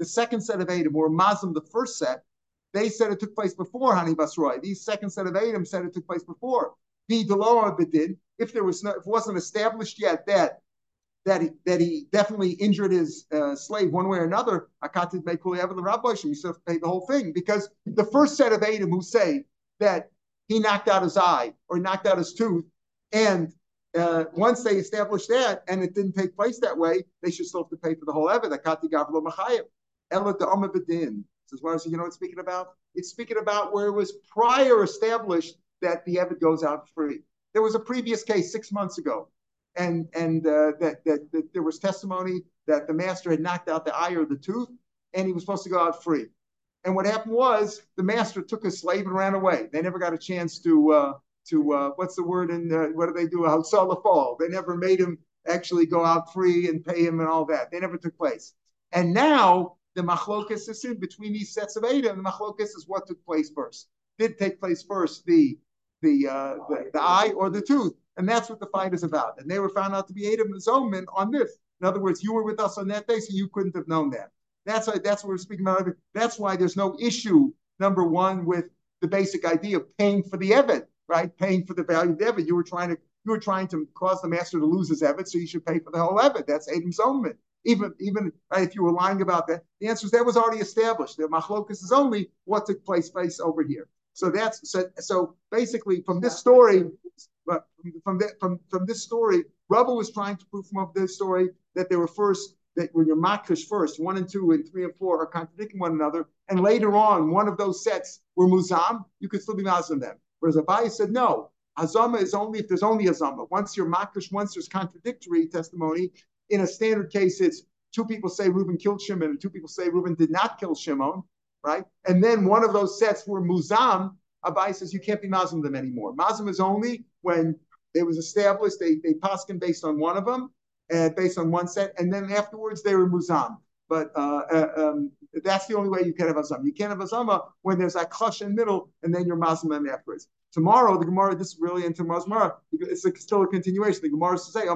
The second set of Adam, or Muslim, the first set, they said it took place before Hani Basroi. These second set of Adam said it took place before. The Deloa Bedin, if there was no, if it wasn't established yet that that he, that he definitely injured his uh, slave one way or another, Akatid Mekuli Evan the Rabbi, you still have pay the whole thing. Because the first set of Adam who say that he knocked out his eye or knocked out his tooth, and uh, once they established that and it didn't take place that way, they should still have to pay for the whole Evan. Akati Gavlo Machayim. Ella the Bedin. As well as you know it's speaking about? It's speaking about where it was prior established that the Evid goes out free. There was a previous case six months ago, and and uh, that, that, that there was testimony that the master had knocked out the eye or the tooth, and he was supposed to go out free. And what happened was the master took his slave and ran away. They never got a chance to uh, to uh, what's the word in uh, what do they do? Outsell the fall. They never made him actually go out free and pay him and all that. They never took place. And now the machlokas is in between these sets of Adam. The machlokas is what took place first. Did take place first the the, uh, the the eye or the tooth, and that's what the fight is about. And they were found out to be Adam and Zoman on this. In other words, you were with us on that day, so you couldn't have known that. That's why that's what we're speaking about. That's why there's no issue. Number one, with the basic idea of paying for the Evid, right? Paying for the value of the Evid. You were trying to you were trying to cause the master to lose his Evid, so you should pay for the whole Evid. That's Adam's Zoman even even uh, if you were lying about that, the answer is that was already established. The machlokus is only what took place place over here. So that's so, so basically from this story, but from that from from this story, Rava was trying to prove from this story that they were first that when you're makish first, one and two and three and four are contradicting one another, and later on one of those sets were muzam, you could still be mazam them. Whereas Abaye said no, Azama is only if there's only Azama. Once you're makish, once there's contradictory testimony, in a standard case, it's two people say Reuben killed Shimon, and two people say Reuben did not kill Shimon, right? And then one of those sets were Muzam. Abaye says you can't be Muslim them anymore. Muslim is only when it was established, they, they paskin based on one of them, and based on one set, and then afterwards they were Muzam. But uh, uh, um, that's the only way you can have Azama. You can't have Azama when there's that clutch in the middle, and then you're Muslim afterwards. Tomorrow, the Gemara, this is really into tomorrow's Gemara, it's a, still a continuation. The Gemara is to say, how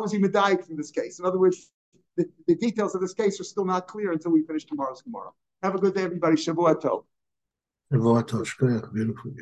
was he medayik from this case? In other words, the, the, details of this case are still not clear until we finish tomorrow's Gemara. Have a good day, everybody. Shavua Tov. Shavua Tov. Beautiful.